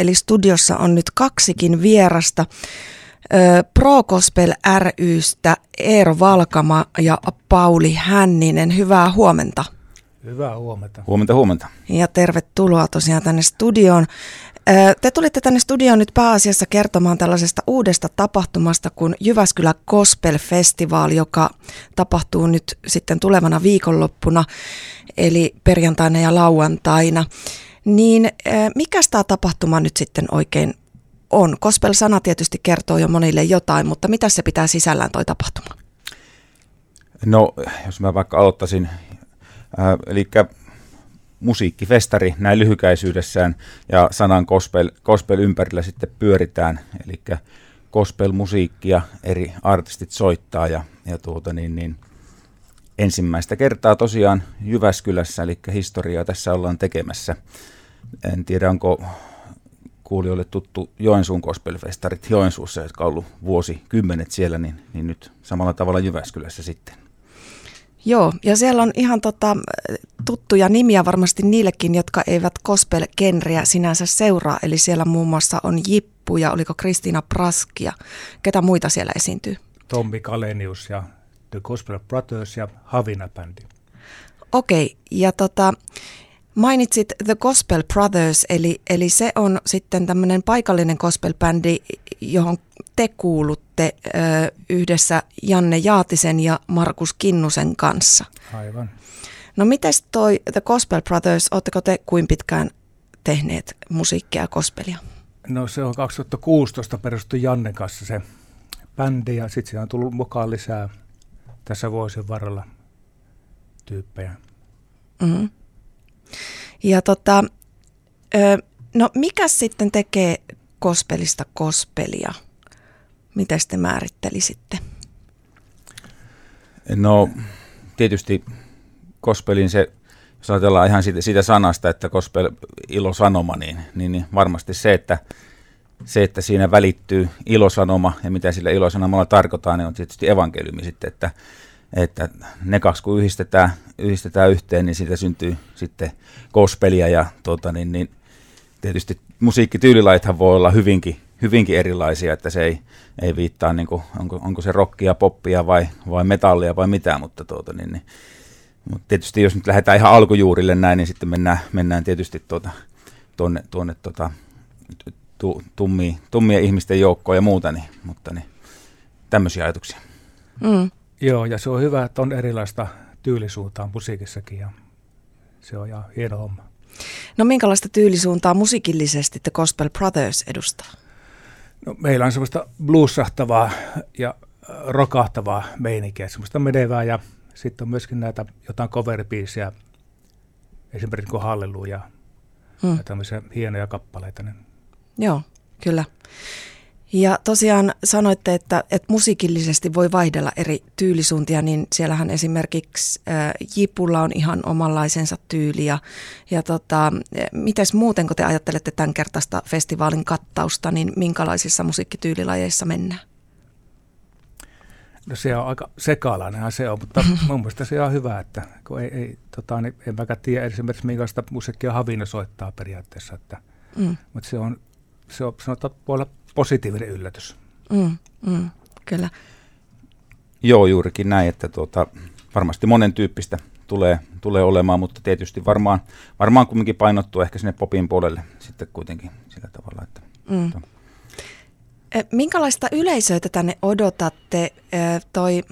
eli studiossa on nyt kaksikin vierasta. Pro Gospel rystä Eero Valkama ja Pauli Hänninen. Hyvää huomenta. Hyvää huomenta. Huomenta, huomenta. Ja tervetuloa tosiaan tänne studioon. Te tulitte tänne studioon nyt pääasiassa kertomaan tällaisesta uudesta tapahtumasta kuin Jyväskylä Gospel Festival, joka tapahtuu nyt sitten tulevana viikonloppuna, eli perjantaina ja lauantaina. Niin mikä tämä tapahtuma nyt sitten oikein on? Gospel-sana tietysti kertoo jo monille jotain, mutta mitä se pitää sisällään toi tapahtuma? No, jos mä vaikka aloittaisin, äh, eli musiikkifestari näin lyhykäisyydessään ja sanan gospel, gospel ympärillä sitten pyöritään, eli gospel-musiikkia eri artistit soittaa ja, ja tuota niin, niin, ensimmäistä kertaa tosiaan Jyväskylässä, eli historiaa tässä ollaan tekemässä. En tiedä, onko kuulijoille tuttu Joensuun gospelfestarit Joensuussa, jotka on ollut vuosikymmenet siellä, niin, niin nyt samalla tavalla Jyväskylässä sitten. Joo, ja siellä on ihan tota, tuttuja nimiä varmasti niillekin, jotka eivät gospel-genriä sinänsä seuraa. Eli siellä muun muassa on Jippu ja oliko Kristiina Praskia. Ketä muita siellä esiintyy? Tommi Kalenius ja The Gospel Brothers ja Havina-bändi. Okei, okay, ja tota, Mainitsit The Gospel Brothers, eli, eli se on sitten tämmöinen paikallinen gospel-bändi, johon te kuulutte ö, yhdessä Janne Jaatisen ja Markus Kinnusen kanssa. Aivan. No miten toi The Gospel Brothers, oletteko te kuin pitkään tehneet musiikkia ja gospelia? No se on 2016 perustu Janne kanssa se bändi ja sitten on tullut mukaan lisää tässä vuosien varrella tyyppejä. Mm-hmm. Ja tota, no mikä sitten tekee kospelista kospelia? Miten te määrittelisitte? No tietysti kospelin se, jos ajatellaan ihan siitä, siitä sanasta, että kospel ilosanoma, niin, niin, niin varmasti se, että se, että siinä välittyy ilosanoma ja mitä sillä ilosanomalla tarkoittaa, niin on tietysti evankeliumi sitten, että että ne kaksi kun yhdistetään, yhdistetään yhteen, niin siitä syntyy sitten kospelia ja tota, niin, niin, tietysti musiikkityylilajithan voi olla hyvinkin, hyvinkin erilaisia, että se ei, ei viittaa, niin kuin, onko, onko se rockia, poppia vai, vai metallia vai mitä, mutta, tuota, niin, niin, mutta tietysti jos nyt lähdetään ihan alkujuurille näin, niin sitten mennään, mennään tietysti tuota, tuonne, tuonne tuota, tu, tummia, tummia ihmisten joukkoon ja muuta, niin, mutta niin, tämmöisiä ajatuksia. Mm. Joo, ja se on hyvä, että on erilaista tyylisuuntaa musiikissakin ja se on ihan hieno homma. No minkälaista tyylisuuntaa musiikillisesti The Gospel Brothers edustaa? No, meillä on semmoista bluesahtavaa ja rokahtavaa meininkiä, semmoista menevää ja sitten on myöskin näitä jotain cover-biisiä, esimerkiksi kuin Halleluja hmm. ja tämmöisiä hienoja kappaleita. Niin. Joo, kyllä. Ja tosiaan sanoitte, että, että musiikillisesti voi vaihdella eri tyylisuuntia, niin siellähän esimerkiksi äh, Jipulla on ihan omanlaisensa tyyli. Ja, ja tota, mites muuten, kun te ajattelette tämän kertaista festivaalin kattausta, niin minkälaisissa musiikkityylilajeissa mennään? No se on aika sekalainenhan se on, mutta mun mielestä se on hyvä, että kun ei, ei tota, niin en mäkään tiedä esimerkiksi minkälaista musiikkia Havina soittaa periaatteessa, että, mm. mutta se on, se on sanotaan, voi olla positiivinen yllätys. Mm, mm, kyllä. Joo, juurikin näin, että tuota, varmasti monen tyyppistä tulee, tulee olemaan, mutta tietysti varmaan, varmaan kumminkin painottuu ehkä sinne popin puolelle sitten kuitenkin sillä tavalla. Että, mm. Minkälaista yleisöä te tänne odotatte? Toi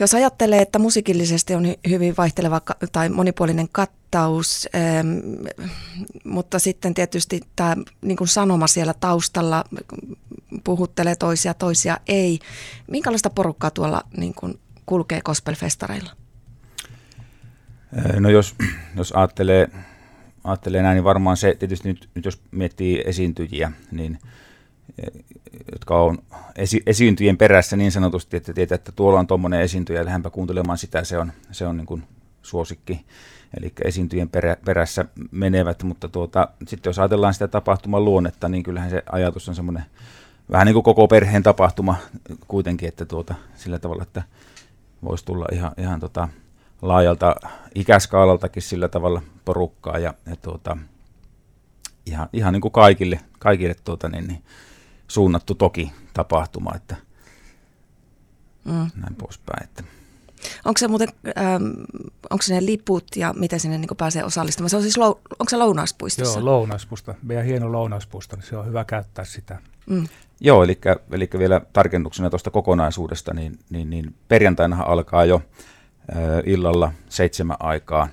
jos ajattelee, että musiikillisesti on hyvin vaihteleva tai monipuolinen kattaus, mutta sitten tietysti tämä niin sanoma siellä taustalla puhuttelee toisia, toisia ei. Minkälaista porukkaa tuolla niin kuin kulkee gospelfestareilla? No jos, jos ajattelee, ajattelee näin, niin varmaan se tietysti nyt, nyt jos miettii esiintyjiä, niin – jotka on esi- esiintyjien perässä niin sanotusti, että tietää, että tuolla on tuommoinen esiintyjä ja lähdempä kuuntelemaan sitä, se on, se on niin kuin suosikki, eli esiintyjien perä, perässä menevät, mutta tuota, sitten jos ajatellaan sitä tapahtuman luonnetta, niin kyllähän se ajatus on semmoinen vähän niin kuin koko perheen tapahtuma kuitenkin, että tuota, sillä tavalla, että voisi tulla ihan, ihan tota, laajalta ikäskaalaltakin sillä tavalla porukkaa ja, ja tuota, ihan, ihan niin kuin kaikille, kaikille tuota, niin, niin, suunnattu toki tapahtuma, että mm. näin poispäin. Että. Onko se muuten, ähm, onko se ne liput ja miten sinne niin pääsee osallistumaan? Se on siis, lou, onko se lounaaspuistossa? Joo, lounaaspuisto. Meidän hieno lounaaspuisto, niin se on hyvä käyttää sitä. Mm. Joo, eli, eli vielä tarkennuksena tuosta kokonaisuudesta, niin, niin, niin perjantaina alkaa jo äh, illalla seitsemän aikaan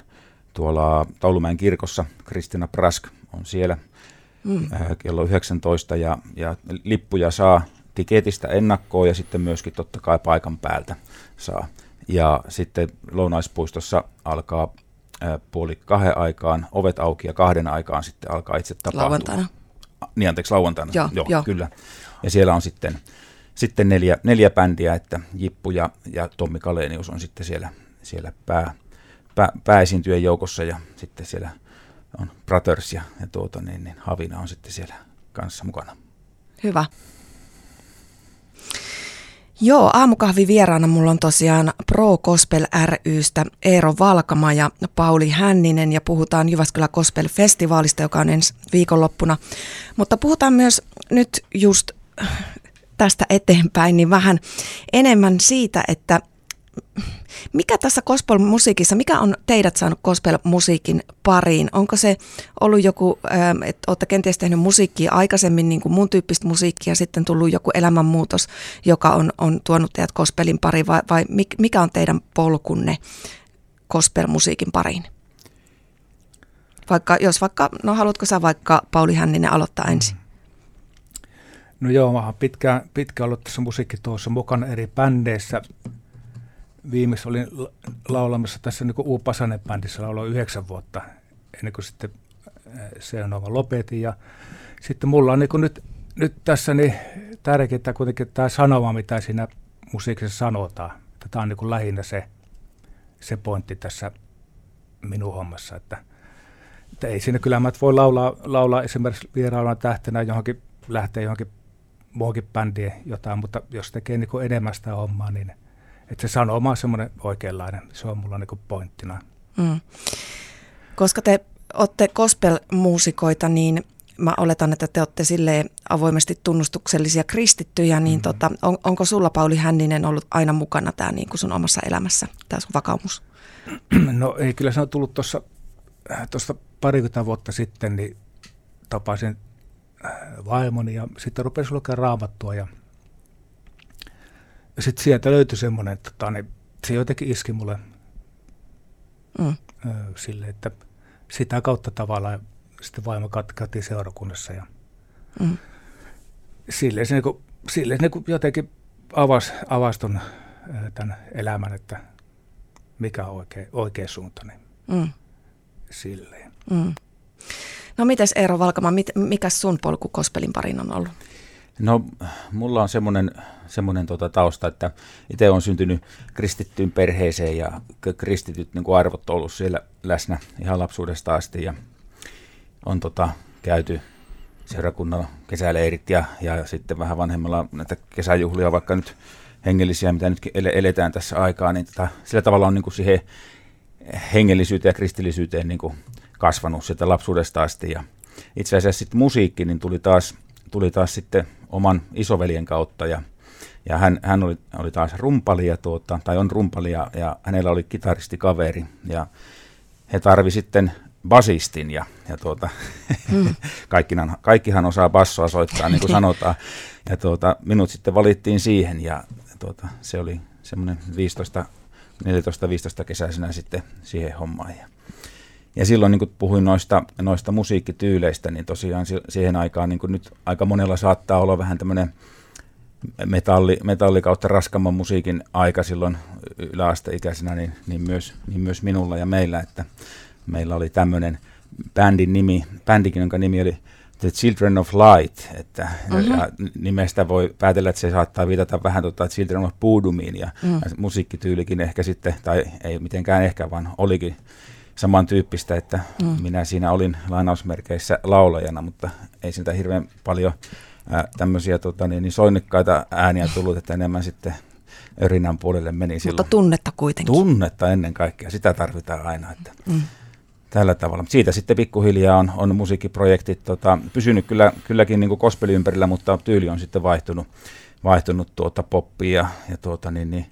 tuolla Taulumäen kirkossa. Kristina Prask on siellä mm. äh, kello 19 ja, ja lippuja saa tiketistä ennakkoon ja sitten myöskin totta kai paikan päältä saa. Ja sitten Lounaispuistossa alkaa äh, puoli kahden aikaan, ovet auki ja kahden aikaan sitten alkaa itse tapahtuma. Lauantaina. Niin, anteeksi, lauantaina. Joo, joo, joo. kyllä. Ja siellä on sitten, sitten neljä, neljä bändiä, että Jippu ja, ja Tommi Kalenius on sitten siellä, siellä pää, pää, pääesiintyjen joukossa ja sitten siellä on Brothers ja, ja tuota, niin, niin Havina on sitten siellä kanssa mukana. Hyvä. Joo, aamukahvi vieraana mulla on tosiaan Pro Gospel rystä Eero Valkama ja Pauli Hänninen ja puhutaan Jyväskylä Gospel Festivaalista, joka on ensi viikonloppuna. Mutta puhutaan myös nyt just tästä eteenpäin niin vähän enemmän siitä, että mikä tässä gospel-musiikissa, mikä on teidät saanut gospel-musiikin pariin? Onko se ollut joku, ähm, että olette kenties tehnyt musiikkia aikaisemmin, niin kuin mun tyyppistä musiikkia, ja sitten tullut joku elämänmuutos, joka on, on tuonut teidät gospelin pariin, vai, vai mikä on teidän polkunne gospel-musiikin pariin? Vaikka, jos vaikka, no haluatko sä vaikka Pauli Hänninen aloittaa ensin? No joo, mä oon pitkään, pitkään ollut tässä musiikkituossa mukana eri bändeissä viimeksi olin laulamassa tässä niin Uupasanen bändissä lauloin yhdeksän vuotta ennen kuin sitten se on lopetin. Ja sitten mulla on niin nyt, nyt tässä niin tärkeintä kuitenkin tämä sanoma, mitä siinä musiikissa sanotaan. Tämä on niin lähinnä se, se pointti tässä minun hommassa, että, että ei siinä kyllä mä voi laulaa, laulaa esimerkiksi vierailuna tähtenä johonkin, lähteä johonkin muuhunkin bändiin jotain, mutta jos tekee niin enemmän sitä hommaa, niin – että se sanoma on semmoinen oikeanlainen, se on mulla niinku pointtina. Mm. Koska te olette gospel-muusikoita, niin mä oletan, että te olette sille avoimesti tunnustuksellisia kristittyjä, niin mm. tota, on, onko sulla Pauli Hänninen ollut aina mukana tämä niin kuin sun omassa elämässä, tämä sun vakaumus? No ei, kyllä se on tullut tuossa äh, parikymmentä vuotta sitten, niin tapasin äh, vaimoni ja sitten rupesin lukemaan raamattua ja sitten sieltä löytyi semmoinen, että tota, niin se jotenkin iski mulle mm. sille, että sitä kautta tavallaan sitten vaimo katkati seurakunnassa ja mm. sille se, niin sille se niin jotenkin avasi, avasi ton, tämän elämän, että mikä on oikea, oikea suunta, niin mm. silleen. Mm. No mites Eero Valkama, mit, mikä sun polku kospelin parin on ollut? No mulla on semmoinen, semmoinen tota tausta, että itse on syntynyt kristittyyn perheeseen ja kristityt niin kuin arvot on ollut siellä läsnä ihan lapsuudesta asti ja on tota, käyty seurakunnan kesäleirit ja, ja sitten vähän vanhemmalla näitä kesäjuhlia, vaikka nyt hengellisiä, mitä nyt eletään tässä aikaa, niin tota, sillä tavalla on niin kuin siihen hengellisyyteen ja kristillisyyteen niin kuin kasvanut sieltä lapsuudesta asti ja itse asiassa sitten musiikki niin tuli taas, tuli taas sitten oman isoveljen kautta ja, ja hän, hän oli, oli taas rumpali ja tuota, tai on rumpali ja, ja hänellä oli kitaristikaveri ja he tarvi sitten basistin ja, ja tuota, hmm. kaikkihan, kaikkihan osaa bassoa soittaa niin kuin sanotaan ja tuota, minut sitten valittiin siihen ja tuota, se oli semmoinen 15 14-15 kesäisenä sitten siihen hommaan. Ja, ja silloin niin kuin puhuin noista, noista musiikkityyleistä, niin tosiaan siihen aikaan niin kuin nyt aika monella saattaa olla vähän tämmöinen metalli, metalli kautta raskamman musiikin aika silloin yläasteikäisenä, niin, niin, myös, niin myös minulla ja meillä, että meillä oli tämmöinen bändin nimi, bändikin, jonka nimi oli The Children of Light, että mm-hmm. ja nimestä voi päätellä, että se saattaa viitata vähän tota Children of Boodumiin ja, mm. ja musiikkityylikin ehkä sitten, tai ei mitenkään ehkä, vaan olikin samantyyppistä, että mm. minä siinä olin lainausmerkeissä laulajana, mutta ei siltä hirveän paljon ää, tämmöisiä tota, niin, niin soinnikkaita ääniä tullut, että enemmän sitten örinän puolelle meni silloin. Mutta tunnetta kuitenkin. Tunnetta ennen kaikkea, sitä tarvitaan aina. Että, mm. tällä tavalla. Siitä sitten pikkuhiljaa on, on musiikkiprojektit tota, pysynyt kyllä, kylläkin niin kospelin ympärillä, mutta tyyli on sitten vaihtunut, vaihtunut tuota poppia ja tuota, niin, niin,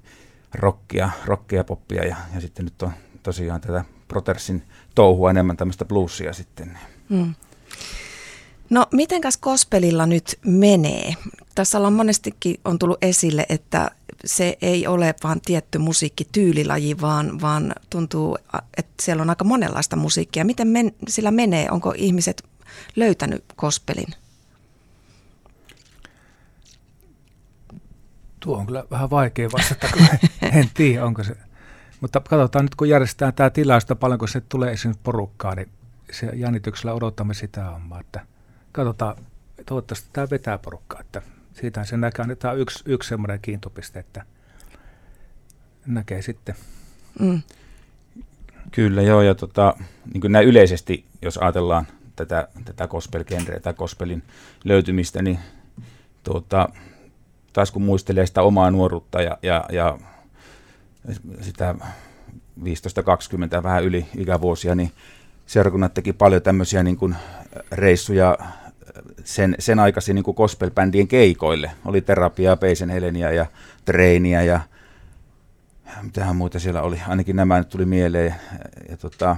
rockia, rockia, poppia ja, ja sitten nyt on tosiaan tätä Protersin touhua enemmän tämmöistä bluesia sitten. Hmm. No mitenkäs kospelilla nyt menee? Tässä on monestikin on tullut esille, että se ei ole vain tietty musiikkityylilaji, vaan, vaan tuntuu, että siellä on aika monenlaista musiikkia. Miten men, sillä menee? Onko ihmiset löytänyt kospelin? Tuo on kyllä vähän vaikea vastata, kun en tiedä, onko se. Mutta katsotaan nyt, kun järjestetään tämä tilausta, paljonko se tulee esimerkiksi porukkaa, niin se jännityksellä odotamme sitä hommaa, että katsotaan, toivottavasti tämä vetää porukkaa, että siitä se näkee, että tämä on yksi, yksi semmoinen kiintopiste, että näkee sitten. Mm. Kyllä joo, ja tota, niin kuin näin yleisesti, jos ajatellaan tätä, tätä gospel-genreä tai gospelin löytymistä, niin tuota, taas kun muistelee sitä omaa nuoruutta ja, ja, ja sitä 15-20 vähän yli ikävuosia, niin seurakunnat teki paljon tämmöisiä niin kuin reissuja sen, sen aikaisin niin gospel-bändien keikoille. Oli terapiaa, Peisen Heleniä ja treeniä ja mitähän muuta siellä oli. Ainakin nämä nyt tuli mieleen. Ja, ja tota,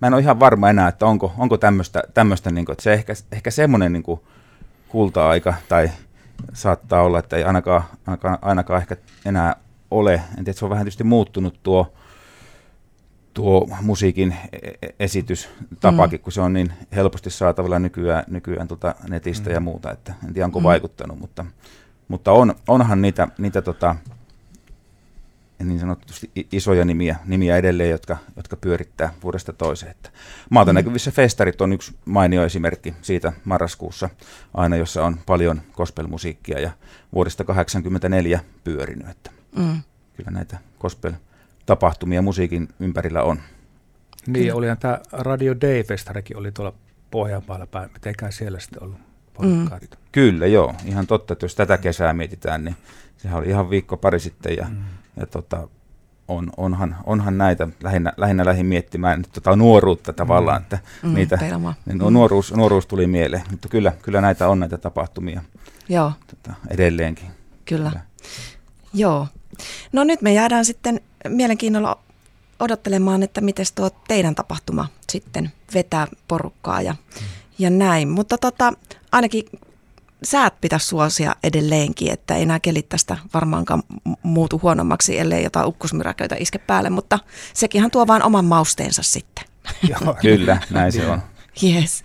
mä en ole ihan varma enää, että onko, onko tämmöistä, tämmöistä niin kuin, että se ehkä, ehkä semmoinen niin kulta-aika tai saattaa olla, että ei ainakaan, ainakaan, ainakaan ehkä enää ole. En tiedä, se on vähän tietysti muuttunut tuo, tuo musiikin e-, e-, esitystapakin, mm. kun se on niin helposti saatavilla nykyään, nykyään tuota netistä mm. ja muuta, että en tiedä onko mm. vaikuttanut, mutta, mutta on, onhan niitä, niitä tota, niin sanotusti isoja nimiä, nimiä edelleen, jotka, jotka pyörittää vuodesta toiseen. Että maata mm. näkyvissä festarit on yksi mainio esimerkki siitä marraskuussa, aina jossa on paljon gospelmusiikkia ja vuodesta 1984 pyörinyt. Että mm. Kyllä näitä gospel tapahtumia musiikin ympärillä on. Niin, olihan tämä Radio Day-festarikin oli tuolla Pohjanmaalla päin. Mitenkään siellä sitten ollut Mm. Kyllä, joo. Ihan totta, että jos tätä kesää mietitään, niin sehän oli ihan viikko pari sitten ja, mm. ja tota, on, onhan, onhan näitä, lähinnä, lähinnä lähin miettimään tota nuoruutta tavallaan, mm. että mm, niitä, niin no, nuoruus, nuoruus tuli mieleen, mutta kyllä, kyllä näitä on näitä tapahtumia Joo. Tota, edelleenkin. Kyllä. kyllä. Joo. No nyt me jäädään sitten mielenkiinnolla odottelemaan, että miten tuo teidän tapahtuma sitten vetää porukkaa ja, mm. ja näin. Mutta tota, ainakin säät pitäisi suosia edelleenkin, että ei nämä kelit tästä varmaankaan muutu huonommaksi, ellei jotain ukkusmyräköitä iske päälle, mutta sekinhan tuo vain oman mausteensa sitten. Joo, kyllä, näin se on. Yes.